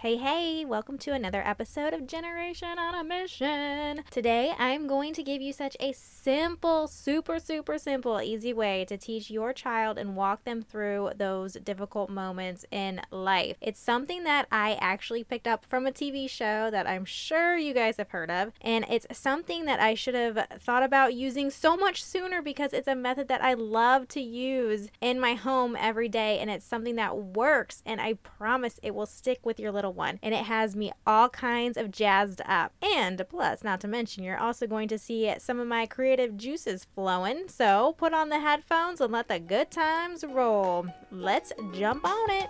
Hey, hey, welcome to another episode of Generation on a Mission. Today, I'm going to give you such a simple, super, super simple, easy way to teach your child and walk them through those difficult moments in life. It's something that I actually picked up from a TV show that I'm sure you guys have heard of, and it's something that I should have thought about using so much sooner because it's a method that I love to use in my home every day, and it's something that works, and I promise it will stick with your little little one, and it has me all kinds of jazzed up. And plus, not to mention, you're also going to see some of my creative juices flowing. So put on the headphones and let the good times roll. Let's jump on it.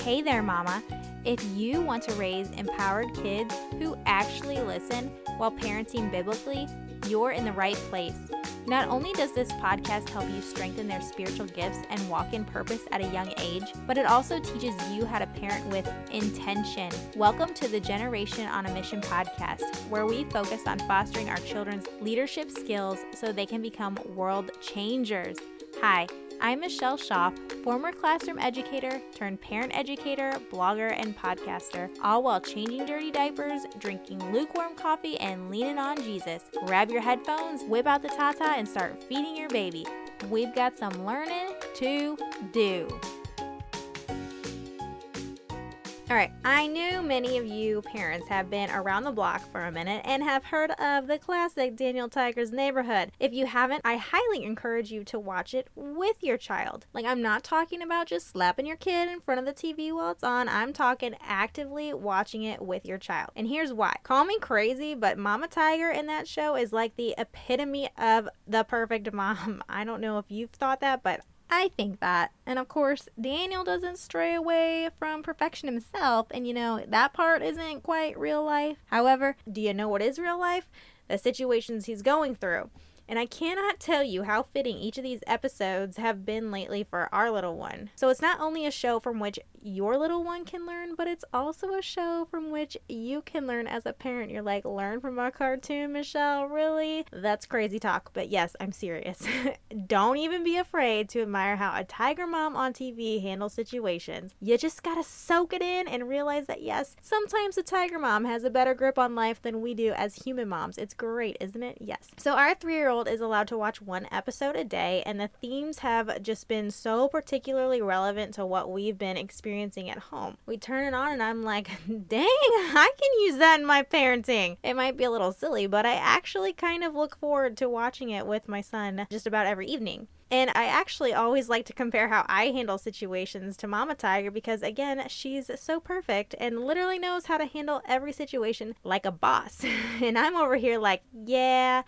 Hey there, Mama. If you want to raise empowered kids who actually listen while parenting biblically, you're in the right place. Not only does this podcast help you strengthen their spiritual gifts and walk in purpose at a young age, but it also teaches you how to parent with intention. Welcome to the Generation on a Mission podcast, where we focus on fostering our children's leadership skills so they can become world changers. Hi. I'm Michelle Schauf, former classroom educator turned parent educator, blogger, and podcaster, all while changing dirty diapers, drinking lukewarm coffee, and leaning on Jesus. Grab your headphones, whip out the Tata, and start feeding your baby. We've got some learning to do. All right, I knew many of you parents have been around the block for a minute and have heard of the classic Daniel Tiger's Neighborhood. If you haven't, I highly encourage you to watch it with your child. Like, I'm not talking about just slapping your kid in front of the TV while it's on, I'm talking actively watching it with your child. And here's why. Call me crazy, but Mama Tiger in that show is like the epitome of the perfect mom. I don't know if you've thought that, but I think that. And of course, Daniel doesn't stray away from perfection himself, and you know, that part isn't quite real life. However, do you know what is real life? The situations he's going through. And I cannot tell you how fitting each of these episodes have been lately for our little one. So it's not only a show from which your little one can learn, but it's also a show from which you can learn as a parent. You're like, learn from a cartoon, Michelle? Really? That's crazy talk. But yes, I'm serious. Don't even be afraid to admire how a tiger mom on TV handles situations. You just gotta soak it in and realize that yes, sometimes a tiger mom has a better grip on life than we do as human moms. It's great, isn't it? Yes. So our three year old is allowed to watch one episode a day, and the themes have just been so particularly relevant to what we've been experiencing experiencing at home. We turn it on and I'm like, dang, I can use that in my parenting. It might be a little silly, but I actually kind of look forward to watching it with my son just about every evening. And I actually always like to compare how I handle situations to Mama Tiger because, again, she's so perfect and literally knows how to handle every situation like a boss. and I'm over here like, yeah,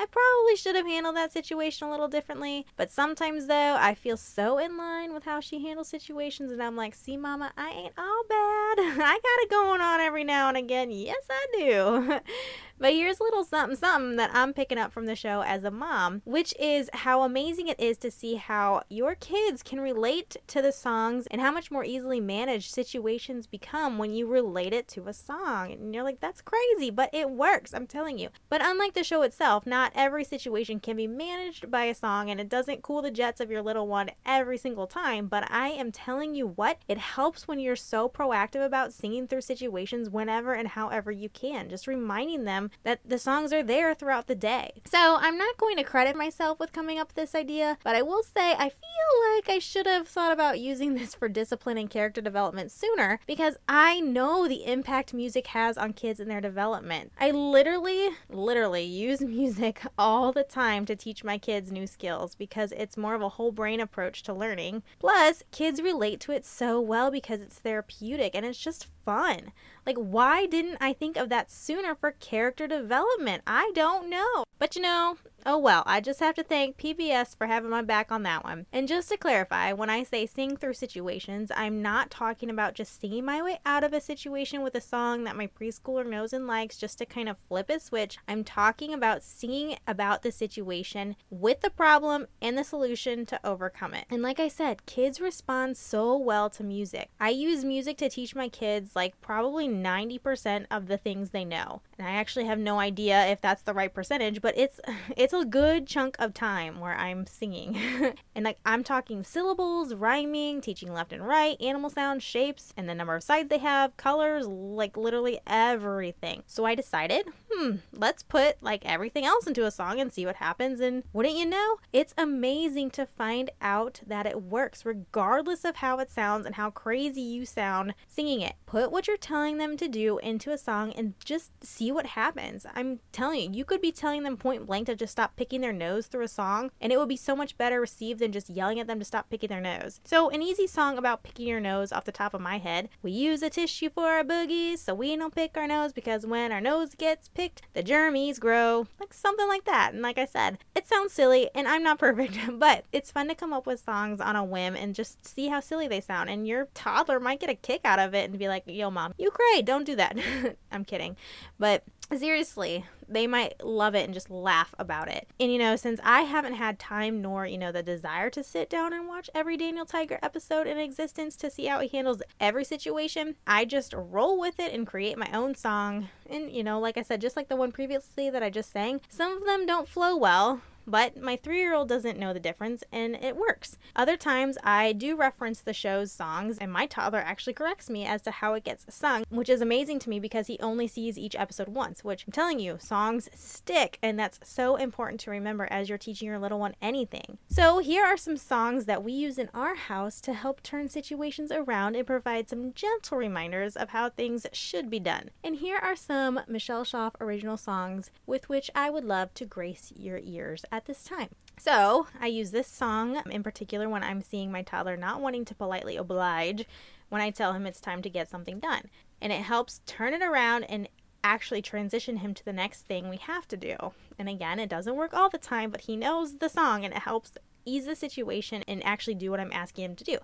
I probably should have handled that situation a little differently. But sometimes, though, I feel so in line with how she handles situations, and I'm like, see, Mama, I ain't all bad. I got it going on every now and again. Yes, I do. But here's a little something something that I'm picking up from the show as a mom, which is how amazing it is to see how your kids can relate to the songs and how much more easily managed situations become when you relate it to a song. And you're like, that's crazy, but it works, I'm telling you. But unlike the show itself, not every situation can be managed by a song and it doesn't cool the jets of your little one every single time. But I am telling you what, it helps when you're so proactive about singing through situations whenever and however you can. Just reminding them that the songs are there throughout the day. So I'm not going to credit myself with coming up with this idea, but I will say I feel like I should have thought about using this for discipline and character development sooner because I know the impact music has on kids and their development. I literally, literally use music all the time to teach my kids new skills because it's more of a whole brain approach to learning. Plus, kids relate to it so well because it's therapeutic and it's just fun. Like, why didn't I think of that sooner for character development? I don't know. But you know, oh well, I just have to thank PBS for having my back on that one. And just to clarify, when I say sing through situations, I'm not talking about just singing my way out of a situation with a song that my preschooler knows and likes just to kind of flip a switch. I'm talking about singing about the situation with the problem and the solution to overcome it. And like I said, kids respond so well to music. I use music to teach my kids like probably 90% of the things they know. And I actually have no idea if that's the right percentage, but it's it's it's a good chunk of time where I'm singing. and like I'm talking syllables, rhyming, teaching left and right, animal sounds, shapes, and the number of sides they have, colors, like literally everything. So I decided, hmm, let's put like everything else into a song and see what happens. And wouldn't you know, it's amazing to find out that it works regardless of how it sounds and how crazy you sound singing it. Put what you're telling them to do into a song and just see what happens. I'm telling you, you could be telling them point blank to just stop picking their nose through a song, and it would be so much better received than just yelling at them to stop picking their nose. So, an easy song about picking your nose off the top of my head we use a tissue for our boogies, so we don't pick our nose because when our nose gets picked, the germies grow. Like something like that. And like I said, it sounds silly, and I'm not perfect, but it's fun to come up with songs on a whim and just see how silly they sound. And your toddler might get a kick out of it and be like, yo, mom, you cray, don't do that. I'm kidding. But seriously, they might love it and just laugh about it. And you know, since I haven't had time nor, you know, the desire to sit down and watch every Daniel Tiger episode in existence to see how he handles every situation, I just roll with it and create my own song. And you know, like I said, just like the one previously that I just sang, some of them don't flow well, but my three year old doesn't know the difference and it works. Other times I do reference the show's songs, and my toddler actually corrects me as to how it gets sung, which is amazing to me because he only sees each episode once, which I'm telling you, songs stick, and that's so important to remember as you're teaching your little one anything. So, here are some songs that we use in our house to help turn situations around and provide some gentle reminders of how things should be done. And here are some Michelle Schauf original songs with which I would love to grace your ears at this time. So, I use this song in particular when I'm seeing my toddler not wanting to politely oblige when I tell him it's time to get something done. And it helps turn it around and actually transition him to the next thing we have to do. And again, it doesn't work all the time, but he knows the song and it helps ease the situation and actually do what I'm asking him to do.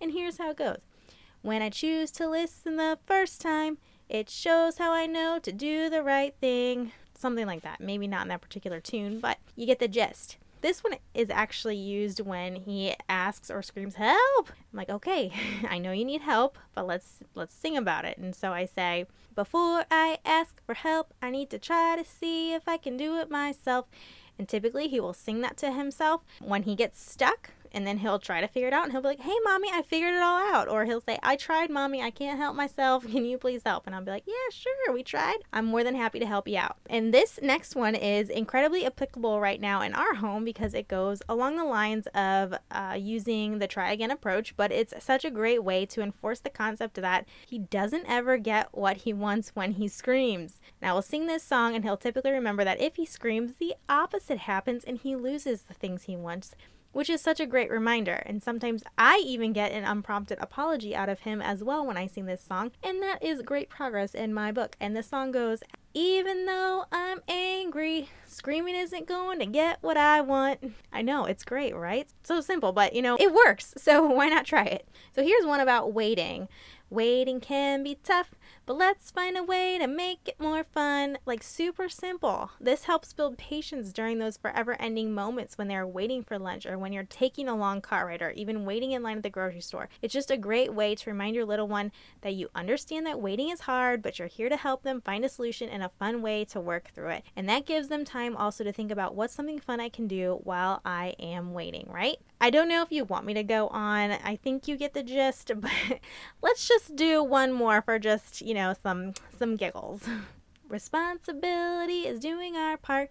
And here's how it goes When I choose to listen the first time, it shows how I know to do the right thing something like that. Maybe not in that particular tune, but you get the gist. This one is actually used when he asks or screams help. I'm like, "Okay, I know you need help, but let's let's sing about it." And so I say, "Before I ask for help, I need to try to see if I can do it myself." And typically he will sing that to himself when he gets stuck and then he'll try to figure it out and he'll be like, Hey, mommy, I figured it all out. Or he'll say, I tried, mommy, I can't help myself. Can you please help? And I'll be like, Yeah, sure, we tried. I'm more than happy to help you out. And this next one is incredibly applicable right now in our home because it goes along the lines of uh, using the try again approach, but it's such a great way to enforce the concept that he doesn't ever get what he wants when he screams. Now, we'll sing this song, and he'll typically remember that if he screams, the opposite happens and he loses the things he wants which is such a great reminder. And sometimes I even get an unprompted apology out of him as well when I sing this song, and that is great progress in my book. And the song goes, even though I'm angry, screaming isn't going to get what I want. I know, it's great, right? So simple, but you know, it works. So why not try it? So here's one about waiting. Waiting can be tough, but let's find a way to make it more fun. Like super simple. This helps build patience during those forever ending moments when they're waiting for lunch or when you're taking a long car ride or even waiting in line at the grocery store. It's just a great way to remind your little one that you understand that waiting is hard, but you're here to help them find a solution and a fun way to work through it. And that gives them time also to think about what's something fun I can do while I am waiting, right? I don't know if you want me to go on. I think you get the gist, but let's just do one more for just, you know, some some giggles. Responsibility is doing our part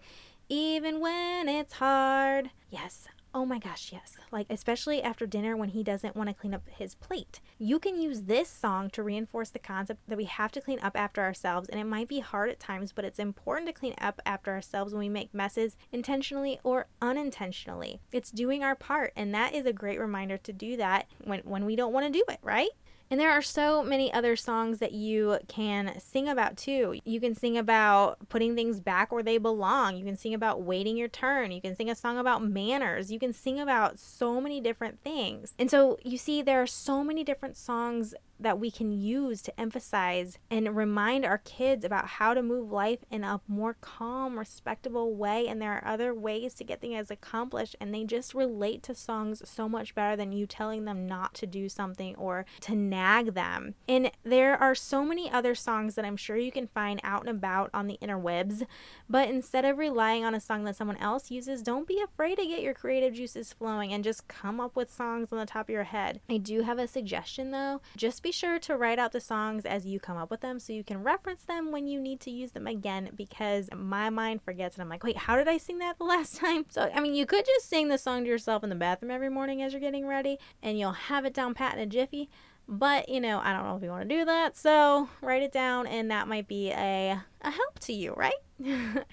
even when it's hard. Yes, Oh my gosh, yes. Like, especially after dinner when he doesn't want to clean up his plate. You can use this song to reinforce the concept that we have to clean up after ourselves. And it might be hard at times, but it's important to clean up after ourselves when we make messes intentionally or unintentionally. It's doing our part. And that is a great reminder to do that when, when we don't want to do it, right? And there are so many other songs that you can sing about too. You can sing about putting things back where they belong. You can sing about waiting your turn. You can sing a song about manners. You can sing about so many different things. And so you see, there are so many different songs that we can use to emphasize and remind our kids about how to move life in a more calm, respectable way. And there are other ways to get things accomplished, and they just relate to songs so much better than you telling them not to do something or to them. And there are so many other songs that I'm sure you can find out and about on the interwebs, but instead of relying on a song that someone else uses, don't be afraid to get your creative juices flowing and just come up with songs on the top of your head. I do have a suggestion though. Just be sure to write out the songs as you come up with them so you can reference them when you need to use them again because my mind forgets and I'm like, wait, how did I sing that the last time? So, I mean, you could just sing the song to yourself in the bathroom every morning as you're getting ready and you'll have it down pat in a jiffy. But, you know, I don't know if you want to do that. So, write it down and that might be a, a help to you, right?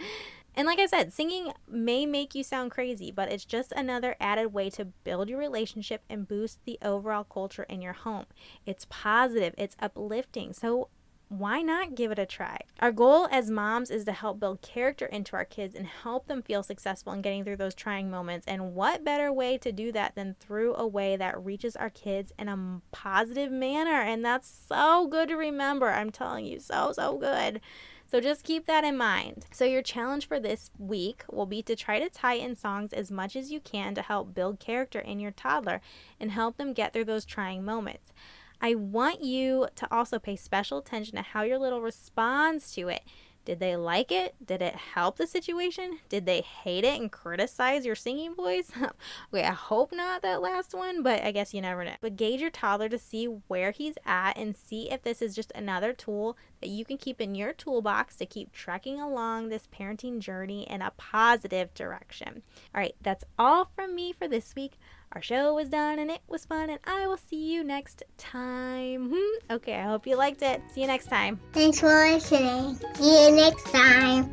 And like I said, singing may make you sound crazy, but it's just another added way to build your relationship and boost the overall culture in your home. It's positive, it's uplifting. So why not give it a try? Our goal as moms is to help build character into our kids and help them feel successful in getting through those trying moments. And what better way to do that than through a way that reaches our kids in a positive manner? And that's so good to remember. I'm telling you, so, so good. So just keep that in mind. So, your challenge for this week will be to try to tie in songs as much as you can to help build character in your toddler and help them get through those trying moments. I want you to also pay special attention to how your little responds to it. Did they like it? Did it help the situation? Did they hate it and criticize your singing voice? Wait, I hope not that last one, but I guess you never know. But gauge your toddler to see where he's at and see if this is just another tool that you can keep in your toolbox to keep trekking along this parenting journey in a positive direction. All right, that's all from me for this week. Our show was done and it was fun, and I will see you next time. Hmm, okay, I hope you liked it. See you next time. Thanks for listening. See you next time.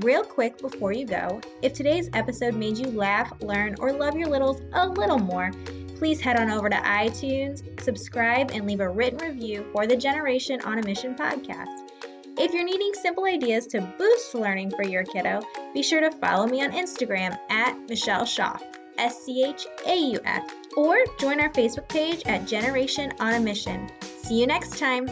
Real quick before you go, if today's episode made you laugh, learn, or love your littles a little more, please head on over to iTunes, subscribe, and leave a written review for the Generation on a Mission podcast. If you're needing simple ideas to boost learning for your kiddo, be sure to follow me on Instagram at Michelle Schauf. S C H A U F, or join our Facebook page at Generation on a Mission. See you next time.